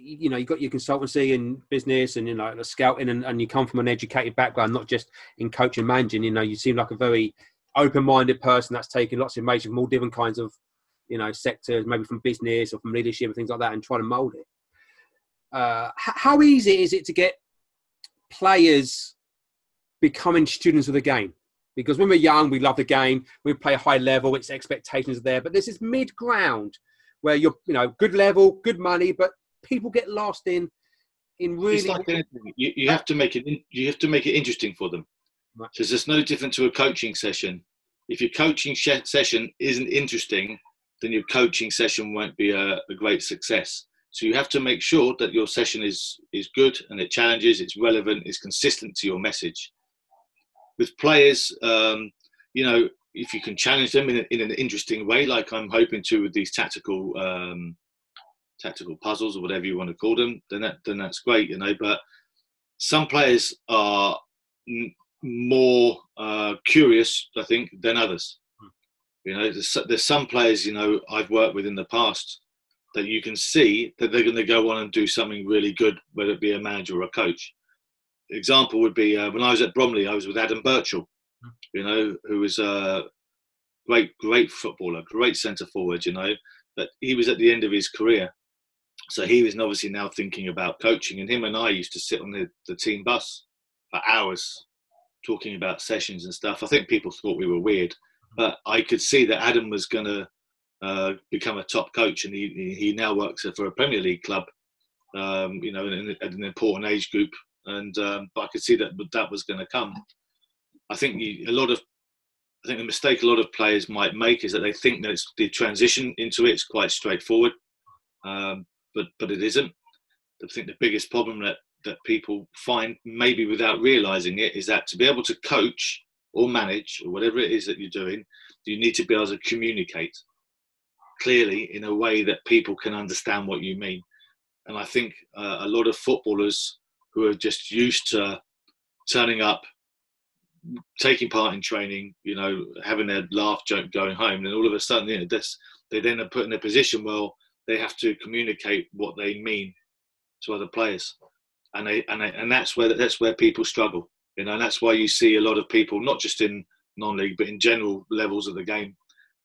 you know you got your consultancy and business and you know the scouting and, and you come from an educated background not just in coaching managing you know you seem like a very open-minded person that's taking lots of information from all different kinds of you know sectors maybe from business or from leadership and things like that and trying to mold it uh, how easy is it to get players becoming students of the game because when we're young we love the game we play a high level its expectations are there but there's this mid ground where you're you know good level good money but people get lost in in really. It's Like anything. you, you have to make it. You have to make it interesting for them. Right. So it's no different to a coaching session. If your coaching session isn't interesting, then your coaching session won't be a, a great success. So you have to make sure that your session is is good and it challenges, it's relevant, it's consistent to your message. With players, um, you know, if you can challenge them in, a, in, an interesting way, like I'm hoping to with these tactical um, tactical puzzles or whatever you want to call them, then that then that's great, you know. But some players are more uh, curious, I think, than others. Hmm. You know, there's, there's some players you know I've worked with in the past that you can see that they're going to go on and do something really good, whether it be a manager or a coach. Example would be uh, when I was at Bromley, I was with Adam Birchall, you know, who was a great, great footballer, great centre forward, you know, but he was at the end of his career so he was obviously now thinking about coaching, and him and I used to sit on the, the team bus for hours talking about sessions and stuff. I think people thought we were weird, but I could see that Adam was going to uh, become a top coach, and he he now works for a Premier League club, um, you know, at an important age group. And um, but I could see that that was going to come. I think a lot of I think the mistake a lot of players might make is that they think that the transition into it is quite straightforward. Um, but but it isn't. I think the biggest problem that that people find, maybe without realizing it, is that to be able to coach or manage or whatever it is that you're doing, you need to be able to communicate clearly in a way that people can understand what you mean. And I think uh, a lot of footballers who are just used to turning up, taking part in training, you know, having their laugh joke going home, and all of a sudden, you know, this, they then are put in a position, where they have to communicate what they mean to other players, and they, and they, and that's where that's where people struggle. You know, and that's why you see a lot of people, not just in non-league, but in general levels of the game,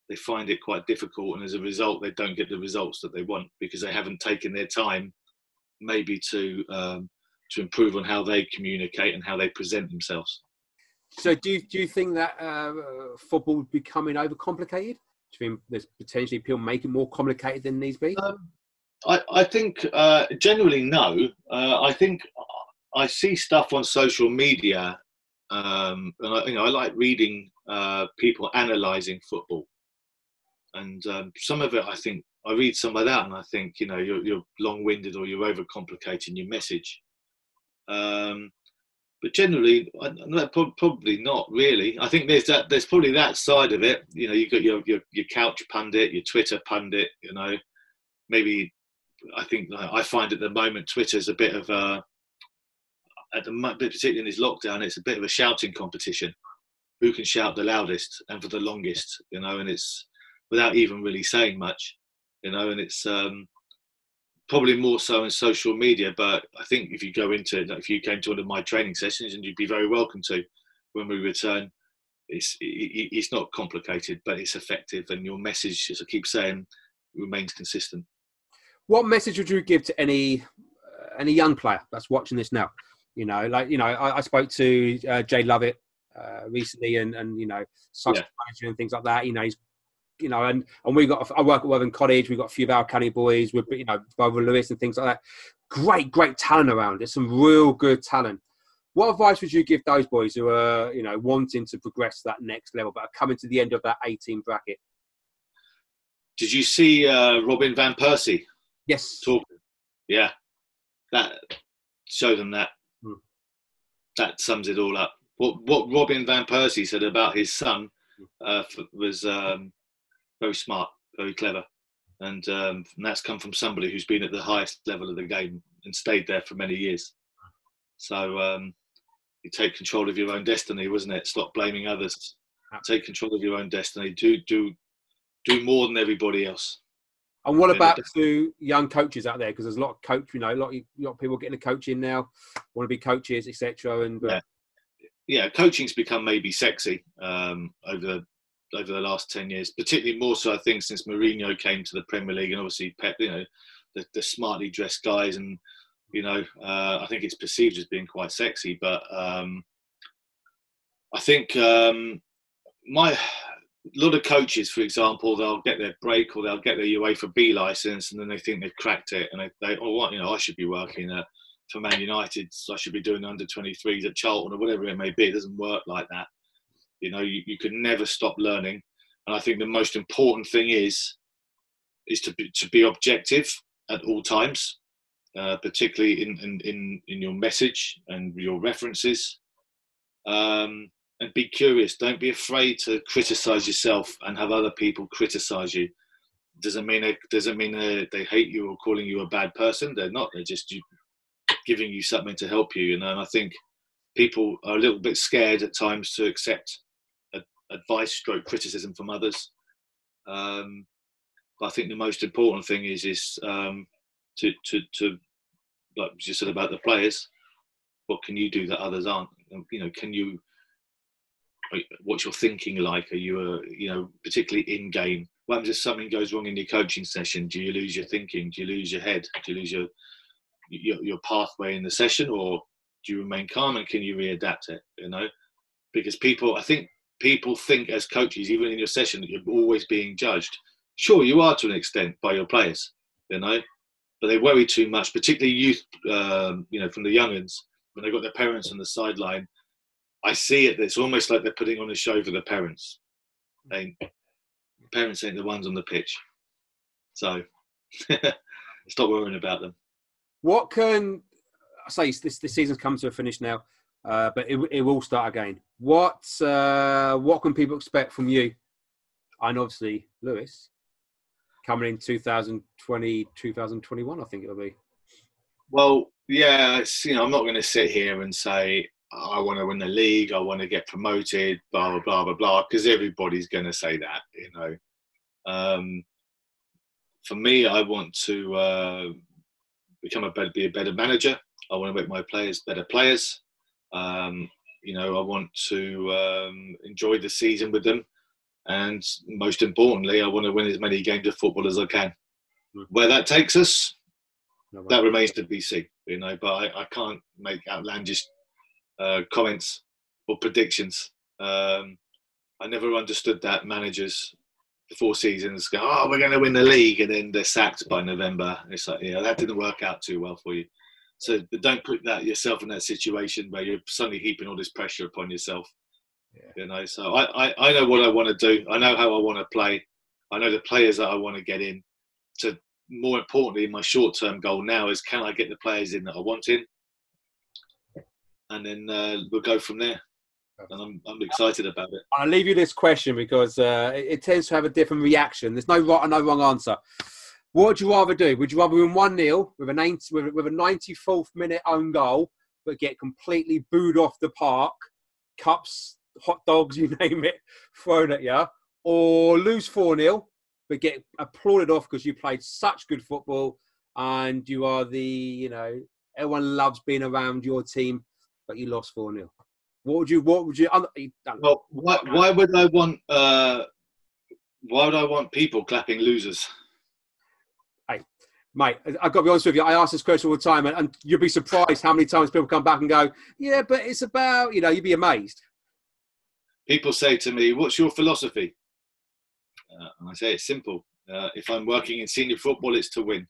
they find it quite difficult, and as a result, they don't get the results that they want because they haven't taken their time, maybe to um, to improve on how they communicate and how they present themselves. So, do you, do you think that uh, football is becoming overcomplicated? Do you think there's potentially people make it more complicated than needs be? Um, I, I think uh, generally no. Uh, I think I see stuff on social media, um, and I, you know I like reading uh, people analysing football, and um, some of it I think I read some of that and I think you know you're, you're long-winded or you're overcomplicating your message. Um, but generally, probably not really. I think there's that. There's probably that side of it. You know, you've got your your, your couch pundit, your Twitter pundit. You know, maybe I think I find at the moment Twitter's a bit of a at the particularly in this lockdown, it's a bit of a shouting competition. Who can shout the loudest and for the longest? You know, and it's without even really saying much. You know, and it's um, probably more so in social media. But I think if you go into it, if you came to one of my training sessions, and you'd be very welcome to when we return. It's it's not complicated, but it's effective, and your message, as I keep saying, remains consistent. What message would you give to any uh, any young player that's watching this now? You know, like you know, I, I spoke to uh, Jay Lovett uh, recently, and and you know, such yeah. and things like that. You know, he's you know, and and we got I work at Worthing College. We've got a few of our county boys with you know Brother Lewis and things like that. Great, great talent around. There's some real good talent. What advice would you give those boys who are you know wanting to progress to that next level, but are coming to the end of that 18 bracket? did you see uh, Robin van Persie Yes. talking? Yeah, that show them that. Hmm. That sums it all up. What what Robin van Persie said about his son uh, was um, very smart, very clever, and, um, and that's come from somebody who's been at the highest level of the game and stayed there for many years. So um, you take control of your own destiny, wasn't it? Stop blaming others. Take control of your own destiny. Do do do more than everybody else. And what about to young coaches out there? Because there's a lot of coach, you know, a lot of, a lot of people getting a coaching now, want to be coaches, etc. And uh, Yeah. yeah, coaching's become maybe sexy um, over over the last ten years, particularly more so I think since Mourinho came to the Premier League, and obviously Pep, you know, the, the smartly dressed guys, and you know, uh, I think it's perceived as being quite sexy. But um, I think um, my a lot of coaches, for example, they'll get their break or they'll get their UEFA B license, and then they think they've cracked it, and they, they oh, what you know, I should be working at for Man United, so I should be doing under 23s at Charlton or whatever it may be. It doesn't work like that. You know, you, you can never stop learning. And I think the most important thing is is to be, to be objective at all times, uh, particularly in, in, in, in your message and your references. Um, and be curious. Don't be afraid to criticize yourself and have other people criticize you. Doesn't mean doesn't mean they, hate you or calling you a bad person. They're not. They're just giving you something to help you. You know, and I think people are a little bit scared at times to accept advice, stroke criticism from others. Um, but I think the most important thing is is um, to to to like you said about the players. What can you do that others aren't? You know, can you? What's your thinking like? Are you a you know particularly in game? What happens if something goes wrong in your coaching session? Do you lose your thinking? Do you lose your head? Do you lose your your, your pathway in the session, or do you remain calm and can you readapt it? You know, because people, I think people think as coaches, even in your session, that you're always being judged. Sure, you are to an extent by your players, you know, but they worry too much, particularly youth, um, you know, from the younguns when they've got their parents on the sideline. I see it. It's almost like they're putting on a show for the parents. And parents ain't the ones on the pitch, so stop worrying about them. what can I say? This the season's come to a finish now, uh, but it, it will start again. What uh, what can people expect from you? And obviously, Lewes coming in 2020, 2021, I think it'll be. Well, yeah, you know, I'm not going to sit here and say I want to win the league, I want to get promoted, blah blah blah blah blah, because everybody's going to say that, you know. Um, for me, I want to uh, become a better, be a better manager. I want to make my players better players. Um, you know, I want to um, enjoy the season with them, and most importantly, I want to win as many games of football as I can. Hmm. Where that takes us, No, that remains to be seen, you know. But I, I can't make outlandish uh, comments or predictions. Um, I never understood that managers before seasons go, "Oh, we're going to win the league," and then they're sacked by November. It's like, yeah, that didn't work out too well for you. So don't put that yourself in that situation where you're suddenly heaping all this pressure upon yourself. Yeah. You know, so I, I, I know what I want to do. I know how I want to play. I know the players that I want to get in. So more importantly, my short-term goal now is can I get the players in that I want in, and then uh, we'll go from there. And I'm, I'm excited about it. I'll leave you this question because uh, it, it tends to have a different reaction. There's no right or no wrong answer. What would you rather do? Would you rather win 1 0 with, a 90 with, with a 94th minute own goal, but get completely booed off the park, cups, hot dogs, you name it, thrown at you, or lose 4 0, but get applauded off because you played such good football and you are the, you know, everyone loves being around your team, but you lost 4 0? What would you, what would you, Well, why, why would I want? Uh, why would I want people clapping losers? Mate, I've got to be honest with you. I ask this question all the time, and, and you'd be surprised how many times people come back and go, "Yeah, but it's about," you know, you'd be amazed. People say to me, "What's your philosophy?" Uh, and I say it's simple. Uh, if I'm working in senior football, it's to win.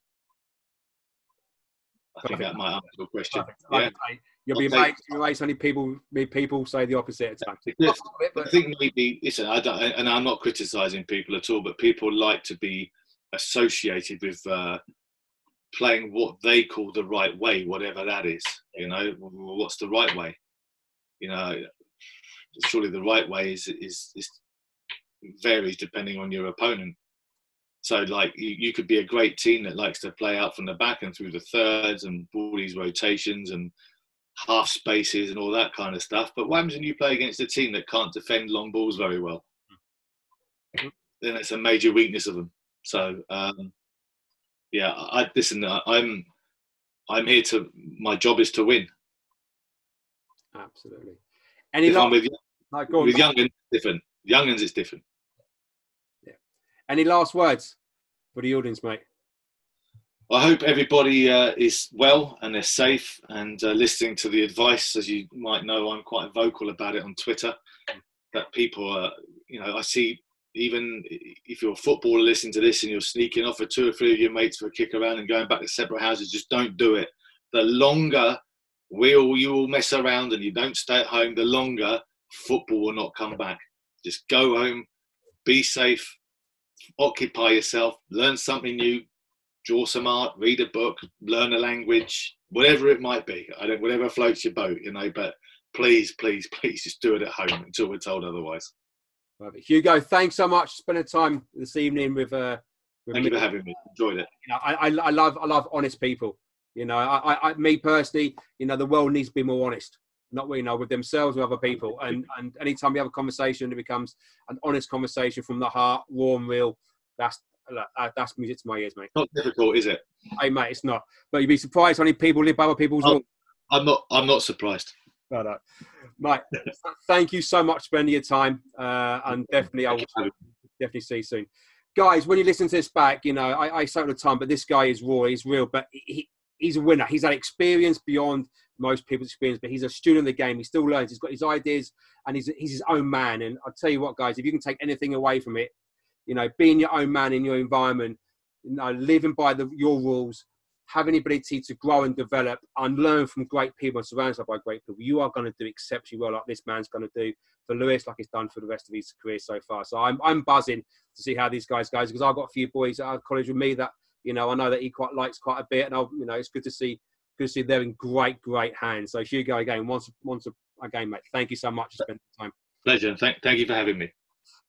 I think that might answer your question. Perfect. Yeah. You'll be amazed. You'll be amazed how many people, me people say the opposite at times. Yeah. Not of I think maybe listen, I don't, and I'm not criticising people at all, but people like to be associated with uh, playing what they call the right way, whatever that is. You know, what's the right way? You know, surely the right way is is, is varies depending on your opponent. So, like, you, you could be a great team that likes to play out from the back and through the thirds and all these rotations and half spaces and all that kind of stuff. But what happens when you play against a team that can't defend long balls very well? Then it's a major weakness of them. So um, yeah, I listen. I'm I'm here to. My job is to win. Absolutely. Any If I'm with no, go on. with youngins, it's different. Youngins, it's different. Yeah. Any last words for the audience, mate? I hope everybody uh, is well and they're safe and uh, listening to the advice. As you might know, I'm quite vocal about it on Twitter. That people are, you know, I see even if you're a footballer listening to this and you're sneaking off with two or three of your mates for a kick around and going back to separate houses, just don't do it. The longer we all you all mess around and you don't stay at home, the longer football will not come back. Just go home, be safe, occupy yourself, learn something new, draw some art, read a book, learn a language, whatever it might be. I don't, whatever floats your boat, you know. But please, please, please, just do it at home until we're told otherwise. Perfect. Hugo, thanks so much for spending time this evening with uh with Thank me. you for having me. Enjoyed it. You know, I, I, I love I love honest people. You know, I, I, me personally, you know, the world needs to be more honest. Not you know with themselves, with other people, and and anytime we have a conversation, it becomes an honest conversation from the heart, raw and real. That's that- that's music to my ears, mate. Not difficult, is it? Hey, mate, it's not. But you'd be surprised how many people live by other people's Oh. rules. I'm not. I'm not surprised. No, no. Mate, thank you so much for spending your time, uh, and definitely I will definitely see you soon. Guys, when you listen to this back, you know, I, I say all the time, but this guy is raw, he's real, but he, he's a winner. He's had experience beyond most people's experience, but he's a student of the game. He still learns. He's got his ideas, and he's, he's his own man. And I'll tell you what, guys, if you can take anything away from it, you know, being your own man in your environment, you know, living by the, your rules, having the ability to grow and develop and learn from great people and surround yourself by great people, you are going to do exceptionally well, like this man's going to do for Lewes, like he's done for the rest of his career so far. So I'm, I'm buzzing to see how these guys goes because I've got a few boys at college with me that you know I know that he quite likes quite a bit, and I'll, you know it's good to see good to see they're in great great hands. So Hugo again, once once again, mate, thank you so much for spending the time Pleasure. and Thank. Thank you for having me.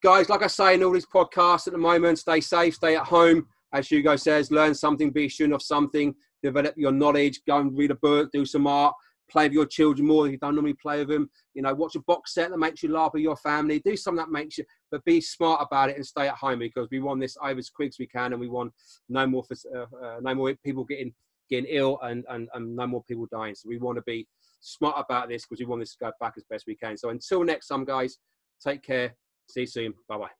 guys, like I say in all these podcasts at the moment, stay safe, stay at home. As Hugo says, learn something, be a student of something, develop your knowledge, go and read a book, do some art, play with your children more if you don't normally play with them. You know, watch a box set that makes you laugh with your family. Do something that makes you, but be smart about it and stay at home because we want this over as quick as we can, and we want no more, uh, uh, no more people getting getting ill and, and and no more people dying. So we want to be smart about this because we want this to go back as best we can. So until next time, guys, take care. See you soon. Bye bye.